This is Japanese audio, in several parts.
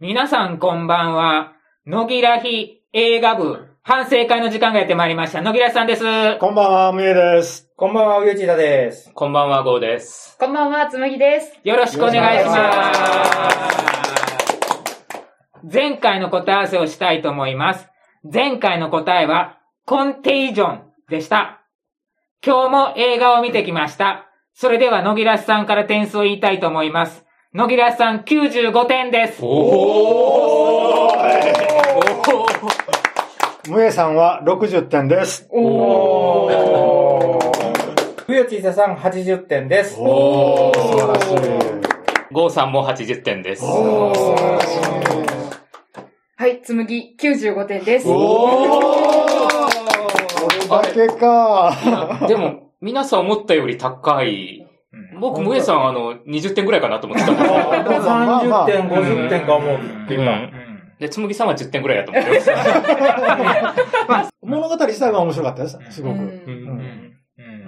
皆さんこんばんは。野木らひ映画部反省会の時間がやってまいりました。野木らさんです。こんばんは、むえです。こんばんは、うよちいたです。こんばんは、ゴーです。こんばんは、つむぎです。よろしくお願いしよろしくお願いします。前回の答え合わせをしたいと思います。前回の答えは、コンテイジョンでした。今日も映画を見てきました。それでは野木らさんから点数を言いたいと思います。野木らさん95点です。おーむえさんは60点です。おうよちいたさん80点です。おー、素晴らしい。ゴーさんも80点です。おー、素晴らしい。はい、つむぎ95点です。おーこれだけか。でも、皆さん思ったより高い。僕、ムエさん、あの、20点ぐらいかなと思ってたんですよあでも30点、50点か思うっていうか。うんで、つむぎさんは10点ぐらいだと思ってました。物語自体は面白かったです。すごく。うん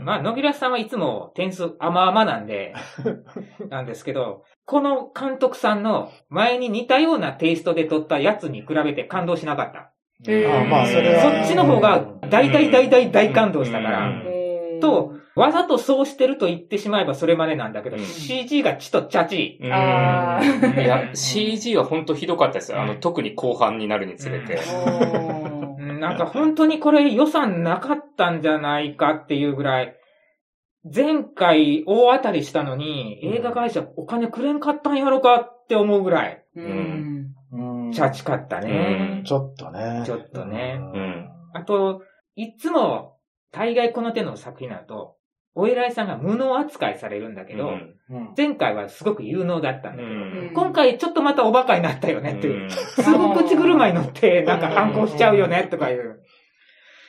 まあ、野木らさんはいつも点数甘々なんで、なんですけど、この監督さんの前に似たようなテイストで撮ったやつに比べて感動しなかった。あまあそれはそっちの方が大大大大大感動したから、と、わざとそうしてると言ってしまえばそれまでなんだけど、うん CG がちとチャチうんあーいや、CG は本当ひどかったですよ。あの、特に後半になるにつれて。なんか本当にこれ予算なかったんじゃないかっていうぐらい、前回大当たりしたのに映画会社お金くれんかったんやろかって思うぐらい、うん。うんチャチかったね。ちょっとね。ちょっとねうん。あと、いつも大概この手の作品だと、お偉いさんが無能扱いされるんだけど、うんうん前回はすごく有能だったんだけど、うん今回ちょっとまたおバカになったよねっていう。うんすごく口車に乗って、なんか反抗しちゃうよね、とかいう。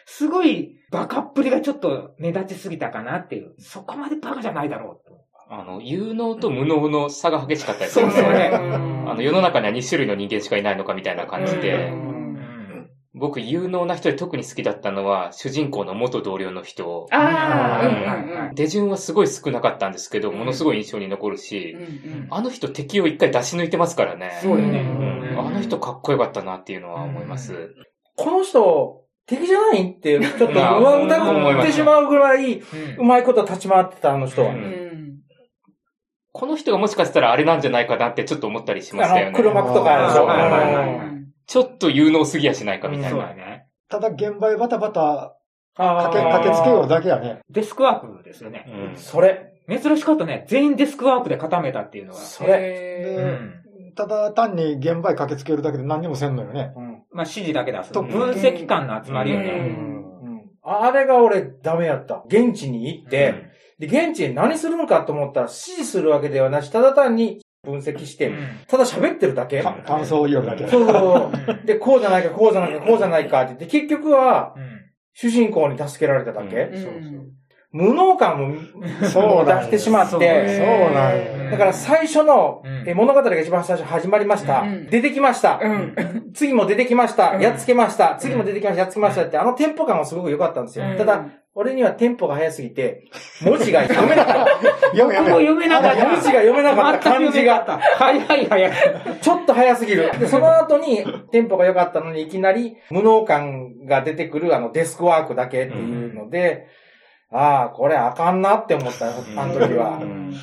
すごい、バカっぷりがちょっと目立ちすぎたかなっていう。そこまでバカじゃないだろうと。あの、有能と無能の差が激しかったですよそうそうねあの、世の中には2種類の人間しかいないのかみたいな感じうで、ん僕、有能な人で特に好きだったのは、主人公の元同僚の人。あー、ううんんうんうん。手順はすごい少なかったんですけど、うんものすごい印象に残るし、うんあの人敵を一回出し抜いてますからね。そうよね。うんあの人かっこよかったなっていうのは思います。この人、敵じゃないって、ちょっとまあ上疑ってしまうぐらい、ううんまいこと立ち回ってた、あの人は。この人がもしかしたらあれなんじゃないかなってちょっと思ったりしましたよあの、黒ね。幕とかちょっと有能すぎやしないかみたいな。ね。ただ現場へバタバタあー駆け、駆けつけようだけやね。デスクワークですよね。うんそれ、珍しかったね。全員デスクワークで固めたっていうのは。それ。うへん。ただ単に現場へ駆けつけるだけで何にもせんのよね。うんまあ指示だけ出すと。うん分析感の集まりようね。うんあれが俺ダメやった。現地に行って、で、現地で何するのかと思ったら指示するわけではなし、ただ単に分析して、うん。ただ喋ってるだけ。か感想を言うだけ。そう。そうそう。で、こうじゃないか、こうじゃないか、こうじゃないかって。言って、結局は、うん。主人公に助けられただけ、そうそう。無能感もそうなん出してしまって、そうそうなんよだから最初の、うん。え物語が一番最初始まりました。うん。出てきました、うん。次も出てきました、うん。やっつけました。次も出てきました。やっつけましたって、あのテンポ感がすごく良かったんですよ。うん。ただ、俺にはテンポが速すぎて、文字が読めなかった。読め読めなかった。文字が読めなかった全く読めなかった。はいはいはい。ちょっと早すぎる。で、その後に、テンポが良かったのに、いきなり、無能感が出てくる、あの、デスクワークだけっていうので、ああ、これあかんなって思った、あの時は。うん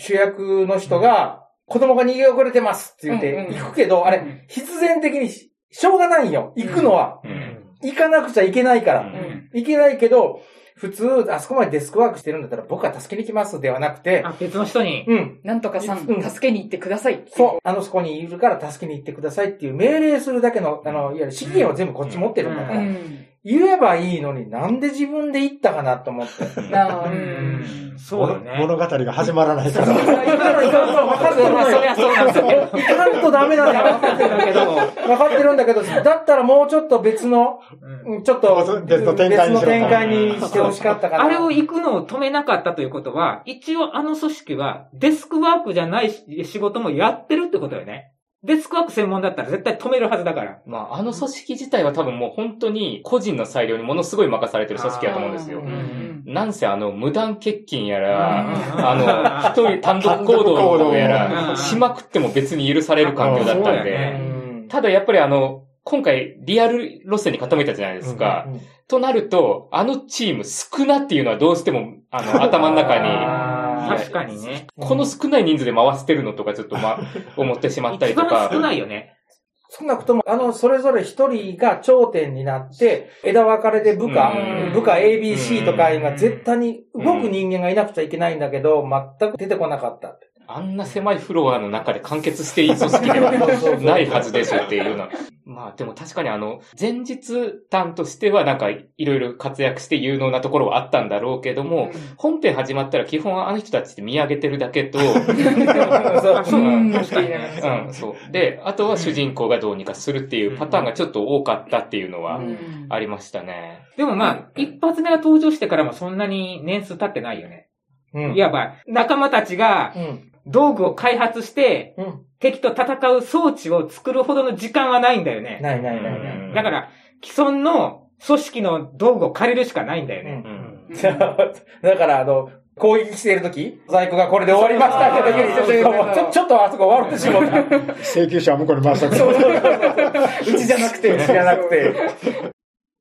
主役の人が、子供が逃げ遅れてますって言って、うんうん行くけど、あれ、必然的にししょうがないよ。行くのは。うん行かなくちゃいけないから。うんいけないけど、普通、あそこまでデスクワークしてるんだったら僕は助けに行きますではなくて、あ、別の人に。うん。なんとかさん、うん助けに行ってください。そう。あのそこにいるから助けに行ってくださいっていう命令するだけの、あの、いわゆる資源を全部こっち持ってるんだから、うん。言えばいいのになんで自分で行ったかなと思って。そうよね。物語が始まらないから。行かない、行かってる。そりゃそうなんだけど。行かんとダメなんだよ。分かってるんだけど。分かってるんだけど、だったらもうちょっと別の、ちょっと別の展開にしてほしかったかな。あれを行くのを止めなかったということは、一応あの組織はデスクワークじゃない仕事もやってるってことよね。デスクワーク専門だったら絶対止めるはずだから。まあ、あの組織自体は多分もう本当に個人の裁量にものすごい任されてる組織だと思うんですよ。なんせあの、無断欠勤やら、うんあの、一人単独行動やうん。ら、しまくっても別に許される環境だったんで、ね。ただやっぱりあの、今回リアル路線に傾いたじゃないですか。となると、あのチーム少なっていうのはどうしても、あの、頭の中確かにね。この少ない人数で回してるのとかちょっとま、思ってしまったりとか。一番少ないよね。少なくとも、あの、それぞれ一人が頂点になって、枝分かれで部下うん、部下 ABC とかが絶対に動く人間がいなくちゃいけないんだけど、全く出てこなかったって。あんな狭いフロアの中で完結していい組織では ないはずでしょっていうのは。まあでも確かにあの、前日談としてはなんかいろいろ活躍して有能なところはあったんだろうけども、本編始まったら基本あの人たちって見上げてるだけと、ううん確かにうん、そう。で、あとは主人公がどうにかするっていうパターンがちょっと多かったっていうのはうんありましたね。でもまあ、一発目が登場してからもそんなに年数経ってないよね。うんいわば、仲間たちがうん。道具を開発して、うん。敵と戦う装置を作るほどの時間はないんだよね。ないないないない。だから、既存の組織の道具を借りるしかないんだようね。うんん。だから、あの、攻撃しているとき、在庫がこれで終わりましたって時に、ちょちょっとあそこ終わってしまった。請求書は向こうに回したけど。うちじゃなくて。じゃなくて。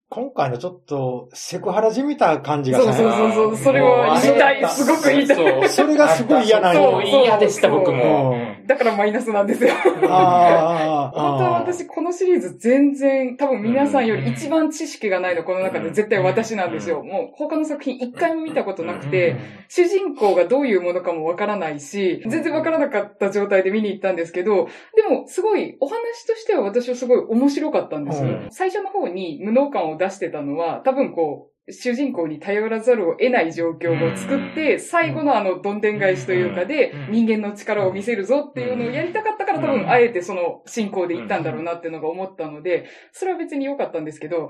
今回のちょっとセクハラじみた感じがそうさそうそうそう。それは言いたい。すごく言いたい。そう。それがすごい嫌なんそう、よ。嫌でした、僕も。うんだからマイナスなんですよ。ああ。本当は私このシリーズ全然、多分皆さんより一番知識がないのこの中で絶対私なんですよ。もう他の作品一回も見たことなくて、主人公がどういうものかもわからないし、全然わからなかった状態で見に行ったんですけど、でもすごいお話としては私はすごい面白かったんですよ。うん最初の方に無能感を出してたのは、多分こう、主人公に頼らざるを得ない状況を作って、最後のあのどんでん返しというかでうん、人間の力を見せるぞっていうのをやりたかったから多分あえてその進行で行ったんだろうなっていうのが思ったので、それは別に良かったんですけど、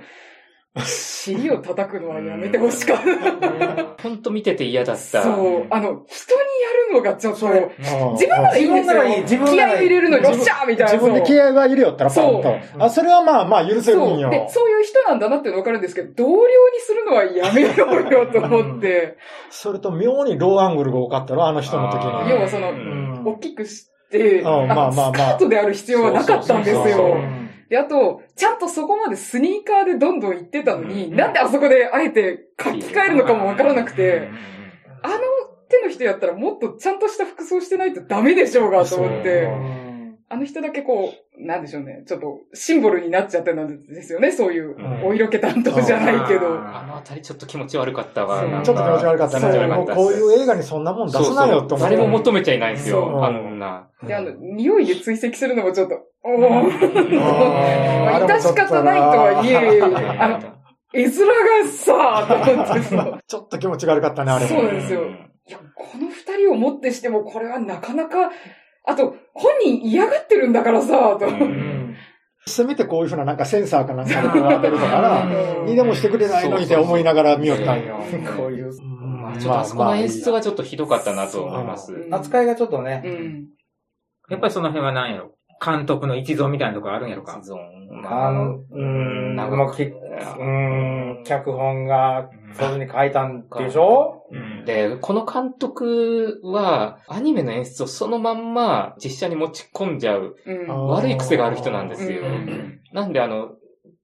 尻を叩くのはやめてほしかった。本当見てて嫌だった。そう。あの、人にやるのがちょっと、れ自分ならいいんですよ。自分気合を入れるのに、よっしゃーみたいな。自分で気合が入れよったらパンとそう。あ、それはまあまあ許せるんよ。で、そういう人なんだなっていうのわかるんですけど、同僚にするのはやめようよと思って、それと妙にローアングルが多かったろ、あの人の時に。要はその、うん大きくして、うんまあまあまあスカートである必要はなかったんですよ。で、あと、ちゃんとそこまでスニーカーでどんどん行ってたのに、なんであそこであえて書き換えるのかもわからなくて、あの手の人やったらもっとちゃんとした服装してないとダメでしょうがと思って、あの人だけこう、なんでしょうね、ちょっとシンボルになっちゃってたんですよね、そういううん。お色気担当じゃないけど。あのあたりちょっと気持ち悪かったわ。ちょっと気持ち悪かった。ね。もうこういう映画にそんなもん出すなよって。思。誰も求めちゃいないんですそよ、うあんな。で、あの、匂いで追跡するのもちょっと、おー。あー。致し方ないとはいえ、あの、絵面がさ、と思って。さ、ちょっと気持ちが悪かったね、あれ。も。そうなんですよ。いや、この二人をもってしても、これはなかなか、あと、本人嫌がってるんだからさ、と。せめてこういうふうななんかセンサーかなんかでこう当てるとかな、うんにでもしてくれないのにって思いながら見よったんよ。こういううんまあちょっとあそこの演出がちょっとひどかったなと思います。うん扱いがちょっとうね、ん。やっぱりその辺は何やろ。監督の一存みたいなところあるんやろか。ゾーンあまあの、うーん、なんかもうきうーん、脚本が、そういうふうに書いたんでしょ？うん。で、この監督は、アニメの演出をそのまんま実写に持ち込んじゃううん。悪い癖がある人なんですよ。うん。なんであの、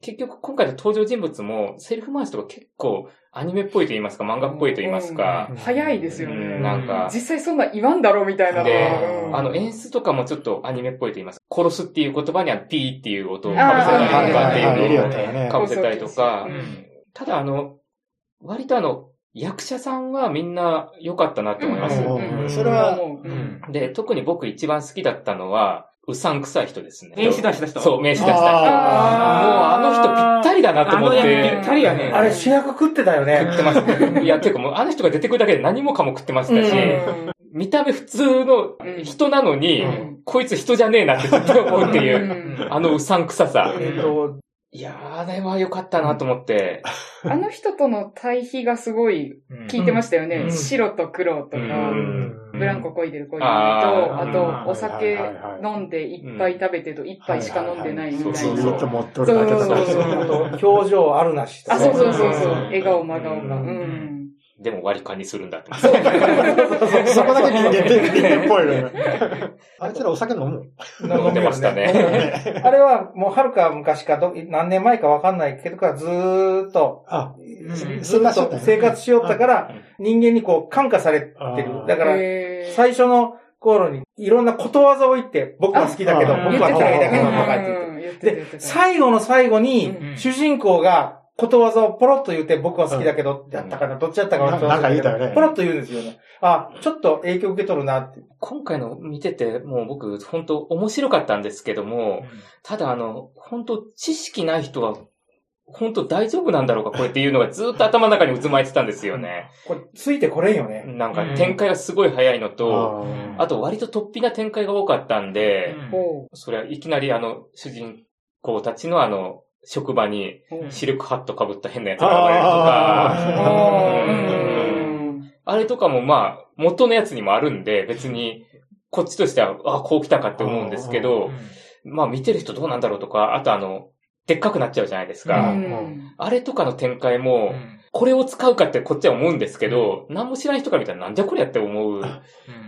結局今回の登場人物もセリフ回しとか結構アニメっぽいと言いますか、漫画っぽいと言いますか、うん。早いですようん。ね。なんか、実際そんな言わんだろうみたいな。のでが。うん。あの演出とかもちょっとアニメっぽいと言います。か、殺すっていう言葉にはピーっていう音をあかぶせたりとー。かってはいうのをかぶせたりとかう、んただあの、割とあの、役者さんはみんな良かったなって思います。うんうんそれはで、特に僕一番好きだったのは、うさんくさい人ですね。名刺出した人。そう、名刺出した人。もうああの人ぴったりだなと思っあの役てぴったりやね。あれ主役食ってたよね。食ってます。いや、てかもうあの人が出てくるだけで何もかも食ってましたし、見た目普通の人なのに、うん。こいつ人じゃねえなってずっと思うっていう、うん。あのうさんくささ。えっと、いやー、あれは良かったなと思って。あの人との対比がすごい効いてましたよね。うん。白と黒とか、うん。ブランコ漕いでる漕いでると、あと、お酒飲んで一杯食べてると一杯しか飲んでないみたいな。そうずっと持っとるそうだけそうそう表情あるなしあ、そうそうそうそう。ん。笑顔、真顔が。ううんん。でも割り勘にするんだって。そこだけ人間的人間っぽいのよ。あいつらお酒飲む飲んでましたね。あれはもうはるか昔かど何年前かわかんないけどからずーっと、あ、ずっと生活しよったから人間にこう感化されてある。ー。だから最初の頃にいろんなことわざを言って僕は好きだけどあ僕は嫌いだけどとか言って。うん。言ってたて。で、最後の最後にうん。主人公がことわざをポロッと言って僕は好きだけど、やったかな、どっちやったかななんか言いたよねポロッと言うんですよね。あ、ちょっと影響受け取るなって。今回の見てて、もう僕、本当面白かったんですけども、ただあの、本当知識ない人は、本当大丈夫なんだろうか、これっていうのがずっと頭の中に渦巻いてたんですよね。これ、ついてこれんよね。なんか展開がすごい早いのと、ああと割と突飛な展開が多かったんで、ほそれはいきなりあの、主人公たちのあの、職場にシルクハット被った変なやつが現れるとか、あれとかもまあ、元のやつにもあるんで、別に、こっちとしては、あ、こう来たかって思うんですけど、まあ見てる人どうなんだろうとか、あとあの、でっかくなっちゃうじゃないですうか。ん。あれとかの展開も、これを使うかってこっちは思うん。ですけど、何も知らない人から見たらなんじゃこりゃって思う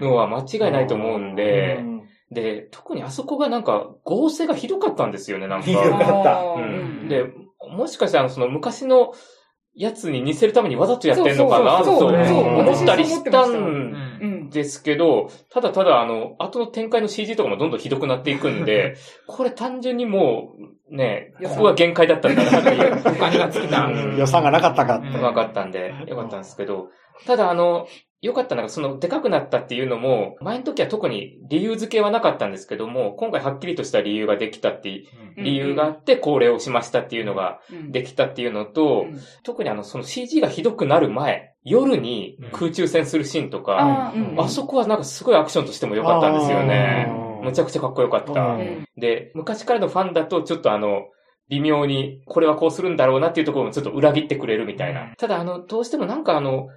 のは間違いないと思うんで、で、特にあそこがなんか合成がひどかったんですよね、なんか。ひどかった。うん、で、もしかしたらその昔のやつに似せるためにわざとやってんのかなと思ったりしたんうん。ですけど、ただただあの、後の展開の CG とかもどんどんひどくなっていくんで、これ単純にもう、ね、ここが限界だったんだなっていう。お金が尽きた。ー予算がなかったかって。分かったんで、よかったんですけど、ただあの、良かったのが、その、でかくなったっていうのも、前の時は特に理由付けはなかったんですけども、今回はっきりとした理由ができたっていう、理由があって、これをしましたっていうのがうんできたっていうのと、うん特にあの、その CG がひどくなる前、夜に空中戦するシーンとか、あーうん。あそこはなんかすごいアクションとしても良かったんですよね。むちゃくちゃかっこよかった。で、昔からのファンだとちょっとあの、微妙に、これはこうするんだろうなっていうところもちょっと裏切ってくれるみたいな。ただあの、どうしてもなんかあの、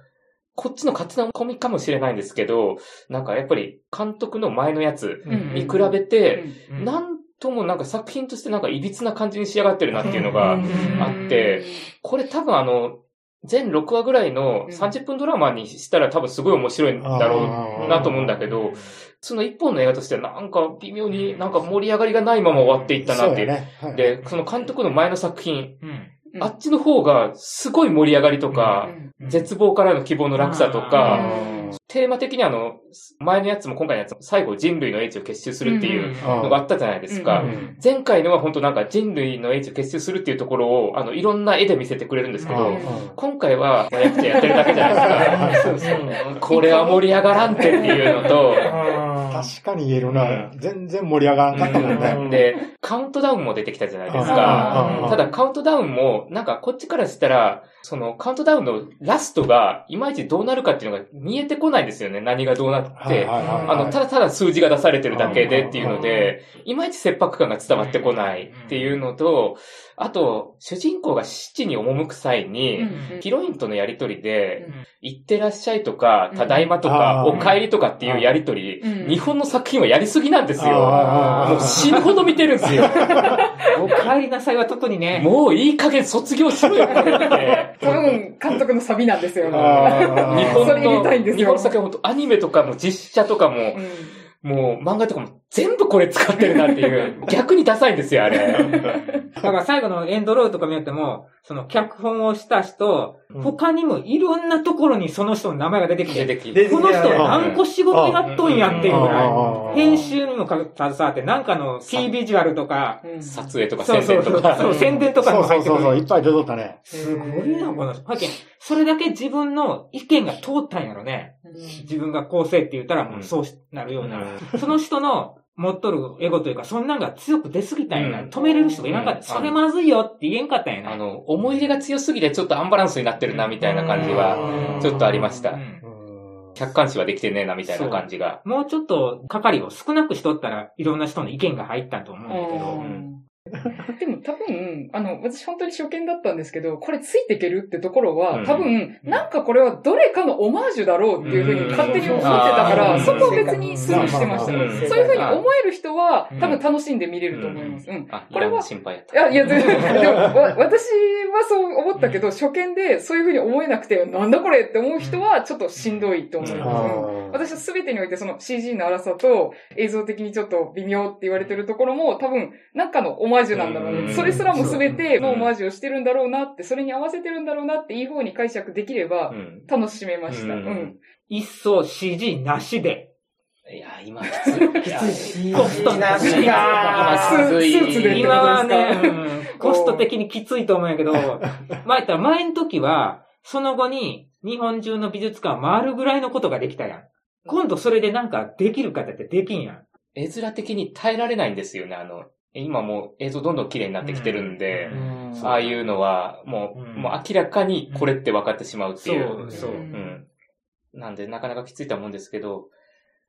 こっちの勝手な込みかもしれないんですけど、なんかやっぱり監督の前のやつうん。に比べて、うん。なんともなんか作品としてなんか歪な感じに仕上がってるなっていうのがうん。あって、これ多分あの、全6話ぐらいの30分ドラマにしたら多分すごい面白いんだろうなと思うんだけど、その一本の映画としてはなんか微妙になんか盛り上がりがないまま終わっていったなってで、その監督の前の作品、あっちの方がすごい盛り上がりとか、絶望からの希望の落差とか、テーマ的にあの、前のやつも今回のやつも最後人類の英知を結集するっていううん。のがあったじゃないですか。うん。前回のは本当なんか人類の英知を結集するっていうところを、あの、いろんな絵で見せてくれるんですけどうん、今回は、やってやってるだけじゃないですか。これは盛り上がらんってっていうのと、確かに言えるな。全然盛り上がらんかったもん。ね。で、カウントダウンも出てきたじゃないですうん。か。うん。ただカウントダウンも、なんかこっちからしたら、そのカウントダウンのラストが、いまいちどうなるかっていうのが見えてこないんですよね。何がどうなって。あの、ただただ数字が出されてるだけでっていうので、いまいち切迫感が伝わってこないっていうのと、あと、主人公が七に赴く際に、ヒロインとのやりとりで、行ってらっしゃいとか、ただいまとか、うん。お帰りとかっていうやりとり、うん。日本の作品はやりすぎなんですよ。もう死ぬほど見てるんですよ。お帰りなさいは特にね。もういい加減卒業しろよって思って。多分、監督のサビなんですよ。日本それ入れたいんでの、すよ日本の作品は本当アニメとかも実写とかも、うんもう漫画とかも全部これ使ってるなっていう、逆にダサいんですよ、あれ。だから最後のエンドロールとか見よっても、その脚本をした人、他にもいろんなところにその人の名前が出てきて、出てきて。出てこの人何個仕事やっとんやっていうぐらい、編集にも携わって、なんかのキービジュアルとか、うん撮影とか宣伝とか。そう 宣伝とかにそうも入ってくそうそうそう、いる。っぱい出とったね。すごいな、この人。はそれだけ自分の意見が通ったんやろね。自分がこうせいって言ったらもうそうなるような。その人の持っとるエゴというか、そんなんが強く出すぎたんやな。うん止めれる人がいなかった。うんそれまずいよって言えんかったんやな。あの、思い入れが強すぎてちょっとアンバランスになってるな、みたいな感じは、うんちょっとありました客観視はできてねえな、みたいな感じが。もうちょっと係を少なくしとったらいろんな人の意見が入ったと思うんだけど、うん でも多分、あの、私本当に初見だったんですけど、これついていけるってところは、うん。多分、なんかこれはどれかのオマージュだろうっていうふうに勝手に思ってたから、うん。そこは別にスルーしてました。うん。そういうふうに思える人はうん、多分楽しんで見れると思います。うん。あ、これは心配いた。や、いや。でも、わ 私はそう思ったけど、初見でそういうふうに思えなくて、なんだこれって思う人は、ちょっとしんどいと思います。うん。私は全てにおいてその CG の荒さと映像的にちょっと微妙って言われてるところも多分なんかのオマージュなんだろううんね。それすらも全てのオマージュをしてるんだろうなって、それに合わせてるんだろうなっていい方に解釈できればうん。楽しめました。ううんん。一層 CG なしで。いや、今きつ い。きついコストなし今が。スーきつい。スーツでって今はね、うんコスト的にきついと思うんやけど、まあ言ったら前の時は、その後に日本中の美術館回るぐらいのことができたやん。今度それでなんかできるかってできんやん。絵面的に耐えられないんですよね。あの、今もう映像どんどん綺麗になってきてるんで、うん。ああいうのは、もう、うん。もう明らかにこれって分かってしまうっていう。そうそううん。なんで、なかなかきついとは思うんですけど、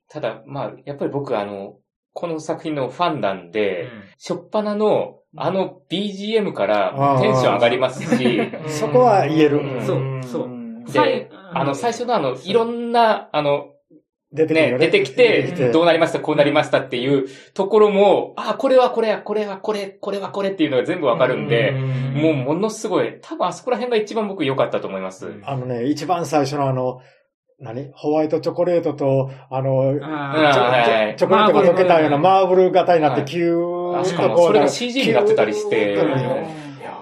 ただ、まあ、やっぱり僕、あの、この作品のファンなんで、しょっぱなの、あの BGM からテンション上がりますし、そこは言える。うん。そうそう。うん。で、あの、最初のあの、いろんな、あの、ね、出てくるよ出てきて、どうなりました、こうなりましたっていうところも、あ、これはこれや、これはこれ、これはこれっていうのが全部わかるんで、もうものすごい、多分あそこら辺が一番僕良かったと思います。あのね、一番最初のあの、何？ホワイトチョコレートと、あの、チョあはい。チョコレートが溶けたようなマーブル型になって、はいキューあッしかもそれがとこうなんか CG になってたりして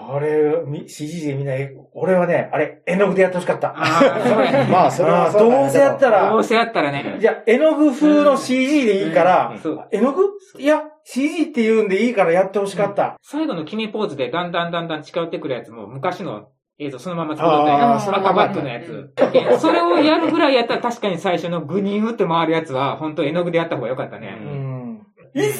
キューッといや、あれ、み CG でみんな、俺はね、あれ、絵の具でやってほしかった。あまあ、それはそうだねどうせやったらどうせやったらね。いや、絵の具風の CG でいいから、うんそう。絵の具？いや、CG って言うんでいいからやってほしかった。最後の決めポーズでだんだんだんだん近寄ってくるやつも昔の映像そのまま作ったやつ。赤バッグのやつ。それをやるぐらいやったら確かに最初のグニューって回るやつは本当絵の具でやった方がよかったうね。ん。一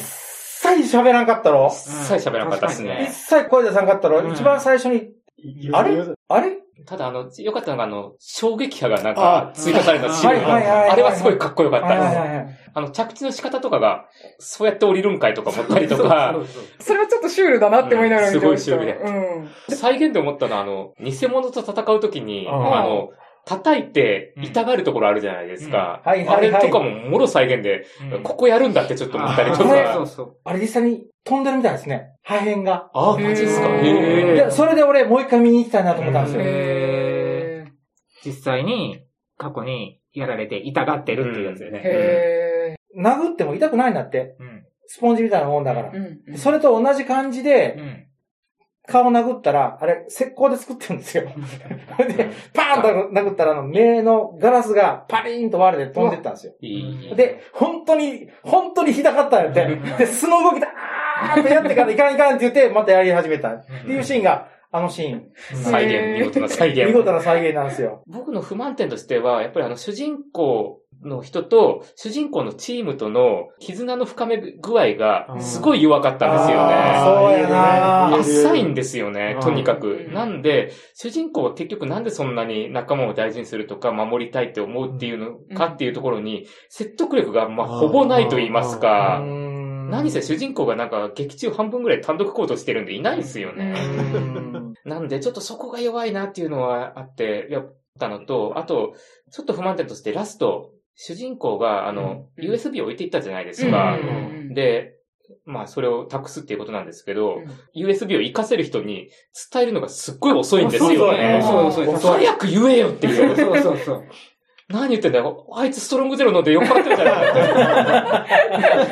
切喋らんかったろ？一切喋らなかったです一ね。切声出さんかったろ、うん。一番最初に、あれ？あれ？ただあの、良かったのがあの、衝撃波がなんあか追加されたシーンはいはいはいはいあれはすごいかっこよかったです。あの、着地の仕方とかが、そうやって降りるんかいとか思ったりとか。それはちょっとシュールだなって思いながら見てました。うん。すごいシューうん。再現で思ったのはあの、偽物と戦うときに、うん。あの、叩いて痛がるところあるじゃないですか。うんはいはいはいあれとかももろ再現で、うんここやるんだってちょっと思ったりとか。そうそう。あれ実際に飛んでるみたいですね。破片が。あ、マジですかへーへで、それで俺もう一回見に行きたいなと思ったんですよ。へー。実際に過去にやられて痛がってるっていうやつでね。へ殴っても痛くないんだって。うん。スポンジみたいなもんだからー。。うん。それと同じ感じうで、ん。顔殴ったら、あれ、石膏で作ってるんですよ。で、パーンと殴ったら、あの、目のガラスがパリーンと割れて飛んでったんですよ。で、本当に、本当にひどかったんやって。で、素の動きで、あーってやってからいかんいかんって言って、またやり始めた。っていうシーンが、あのシーン。再現、見事な再現。見事な再現なんですよ。僕の不満点としては、やっぱりあの主人公の人と、主人公のチームとの絆の深め具合がすごい弱かったんですよね。そうやな浅いんですよねう、んとにかくう。んなんで、主人公は結局なんでそんなに仲間を大事にするとか守りたいって思うっていうのかっていうところに、説得力がまあほぼないと言いますうか、ん何せ主人公がなんか劇中半分ぐらい単独行動してるんでいないですよね。うんなんで、ちょっとそこが弱いなっていうのはあって、やったのと、あと、ちょっと不満点としてラスト、主人公が、あの、うん USB を置いていったじゃないですか。うんで、まあ、それを託すっていうことなんですけど、うん USB を活かせる人に伝えるのがすっごい遅いんですよね。そうそうそう早く言えよっていう。そうそうそう。何言ってんだよ。あいつストロングゼロ飲んで酔っ払ってるじゃな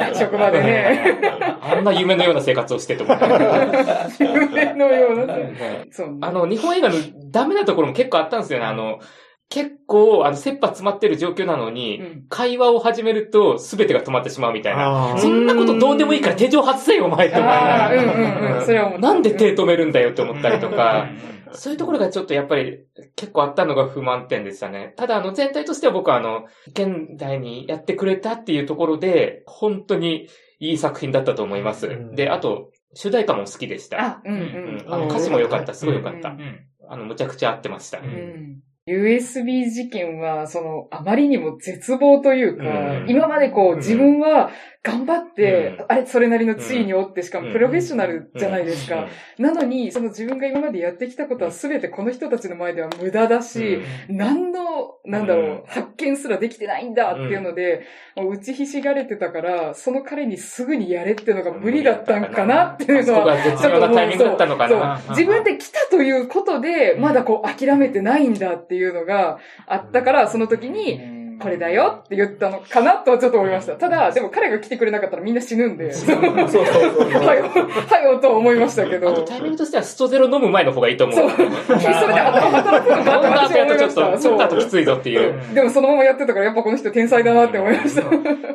いか職場でね。あんな夢のような生活をしてと思って。夢のような。ねそうね。あの、日本映画のダメなところも結構あったんですよね。あの、結構、あの、切羽詰まってる状況なのに、うん会話を始めると全てが止まってしまうみたいな。そんなことどうでもいいから手錠外せよ、お前って思いながああ、うんなんで手止めるんだよって思ったりとか、うんそういうところがちょっとやっぱり結構あったのが不満点でしたね。ただあの全体としては僕はあの、現代にやってくれたっていうところで、本当にいい作品だったと思います。うんで、あと、主題歌も好きでした。あ、うんううんん。あの歌詞も良かった、すごい良かった。うんあの、むちゃくちゃ合ってました。ううんん USB 事件は、その、あまりにも絶望というか、うん。今までこう、うん。自分は頑張って、うん。あれ、それなりの地位におって、しかもうん。プロフェッショナルじゃないですか。うん。なのに、その自分が今までやってきたことは全てこの人たちの前では無駄だし、何の、なんだろう、うん。発見すらできてないんだっていうので、もう打ちひしがれてたから、その彼にすぐにやれっていうのが無理だったんかなっていうのは、が絶妙なタイミングだったのかそうな。自分で来たということで、まだこう諦めてないんだっていうのがあったから、その時に、これだよって言ったのかなとはちょっと思いました。ただ、でも彼が来てくれなかったらみんな死ぬんで、そうそうそうそう。はよ、はよとは思いましたけど。タイミングとしてはストゼロ飲む前の方がいいと思う。そう。それで働くのかって思いました。とちょっと、きついぞっていう。でもそのままやってたからやっぱこの人天才だなって思いました。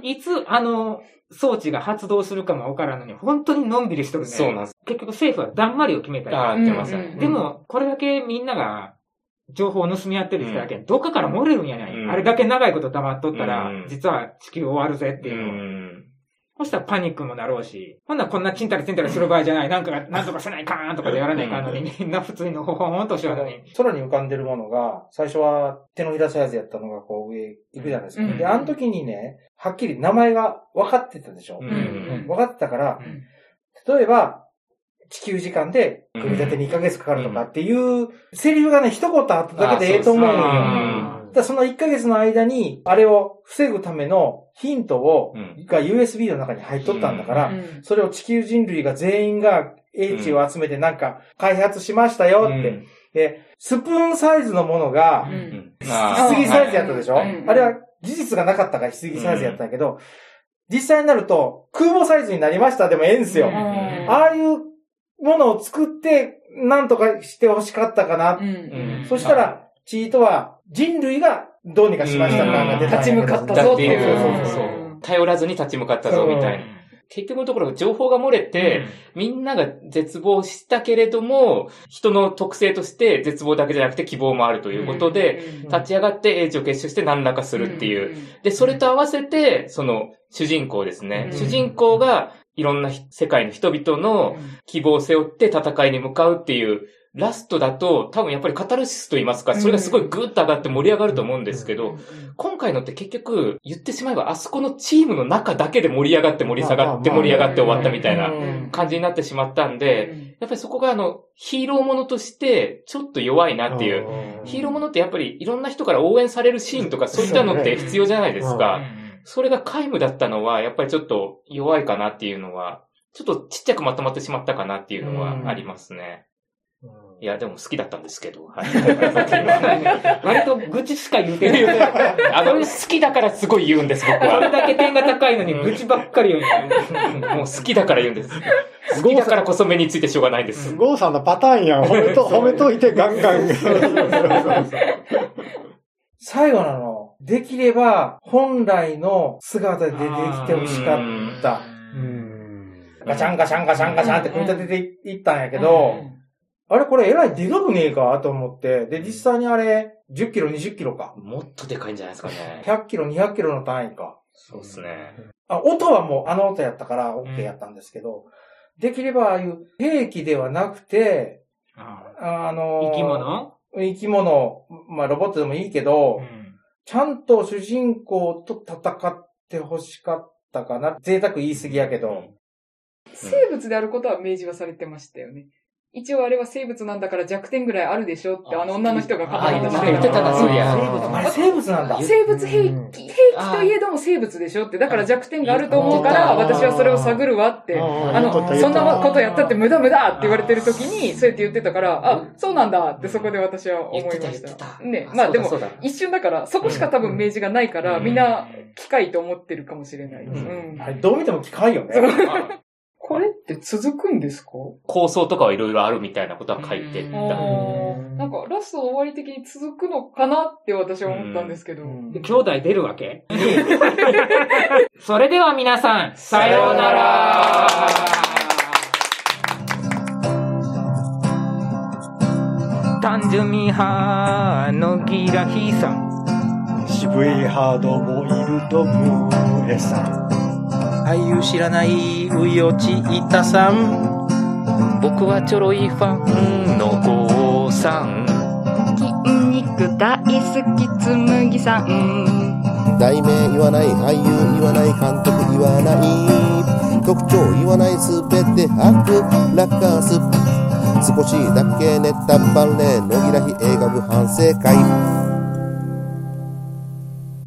いつ、あの、装置が発動するかもわからんのに、本当にのんびりしとるね。そうなんです。結局政府はだんまりを決めたり。ああ、出ましたうんうんね。でも、これだけみんなが、情報を盗み合ってる人だけ、どっかから漏れるんやない、うん。あれだけ長いこと黙っとったら、うん。実は地球終わるぜってういうの。そしたらパニックもなろうし、ほんならこんなチンタラチンタラする場合じゃない、なんかが、なんとかせないかーんとかでやらないかんのに、み んな普通にのほほんとしようのに。空に浮かんでるものが、最初は手のひらサイズやったのがこう上行くじゃないですか。うん。で、あの時にね、はっきり名前が分かってたでしょ。ううん。ん。分かってたからうん、例えば、地球時間で組み立て2ヶ月かかるとかっていう、セリフがね、一言あっただけでええと思うんよ。あだその1ヶ月の間に、あれを防ぐためのヒントを、うん。が USB の中に入っとったんだから、うん。それを地球人類が全員が英知を集めてなんか開発しましたよって。で、スプーンサイズのものが棺サイズやったでしょ、うん。あれは技術がなかったから棺サイズやったんやけど、実際になると空母サイズになりましたでもええんすよ。うん。ああいうものを作って、なんとかして欲しかったかな。うんうんそしたら、チートは人類がどうにかしました感が出たんやけど。立ち向かっただっていう、ぞっていう。そうそうそう。頼らずに立ち向かったぞ、みたいな。結局のところ、情報が漏れて、みんなが絶望したけれども、人の特性として絶望だけじゃなくて希望もあるということで、立ち上がって英知を結集して何らかするっていう。で、それと合わせて、その、主人公ですね。うん主人公が、いろんなひ世界の人々の希望を背負って戦いに向かうっていう、ラストだと、多分やっぱりカタルシスと言いますか、それがすごいグッと上がって盛り上がると思うんですけど、今回のって結局、言ってしまえば、あそこのチームの中だけで盛り上がって盛り下がって盛り上がって終わったみたいなうん感じになってしまったんで、やっぱりそこがあの、ヒーローものとして、ちょっと弱いなっていう。ヒーローものってやっぱりいろんな人から応援されるシーンとかそういったのって必要じゃないですか。それが皆無だったのは、やっぱりちょっと弱いかなっていうのは、ちょっとちっちゃくまとまってしまったかなっていうのはありますね。いや、でも好きだったんですけど。はい 割と愚痴しか言うてない。あの、好きだからすごい言うんです、僕これは。だけ点が高いのに愚痴ばっかり言う。もう好きだから言うんです。好きだからこそ目についてしょうがないです。ゴーさんのパターンやん。褒めと、褒めといてガンガン。最後なの、できれば本来の姿で出てきてほしかった。ガチャンガチャンガチャンガチャンって組み立てていったんやけど、あれこれえらいでかくねえかと思って、で、実際にあれ、10キロ、20キロか。もっとでかいんじゃないですかね。100キロ、200キロの単位か。そうですね。あ、音はもうあの音やったから OK やったんですけど、できればああいう兵器ではなくて、あの、生き物？生き物、まあロボットでもいいけど、ちゃんと主人公と戦って欲しかったかな。贅沢言い過ぎやけど。生物であることは明示はされてましたよね。一応あれは生物なんだから弱点ぐらいあるでしょってあの女の人が語り出してあ言ってたなそういやあれ生物なんだ。生物兵器、兵器といえども生物でしょって、だから弱点があると思うから、私はそれを探るわって、あの、そんなことやったって無駄無駄って言われてる時に、そうやって言ってたから、あ、そうなんだってそこで私は思いました。た。ね、まあでも一瞬だから、そこしか多分明示がないから、うん。みんな機械と思ってるかもしれない。ううん。あれどう見ても機械よね。これって続くんですか？構想とかはいろいろあるみたいなことは書いてた。ーなんかラストの終わり的に続くのかなって私は思ったんですけど。兄弟出るわけ？それでは皆さん、さようなら単純ミーハーのギラヒーさん。渋いハードボイルドムーエさん。俳優知らないウヨチイタさん。僕はちょろいファンの郷さん。筋肉大好きつむぎさん。題名言わない俳優言わない監督言わない。特徴言わないすべて悪ラッカース。少しだけネタバレ野木らひ映画部反省会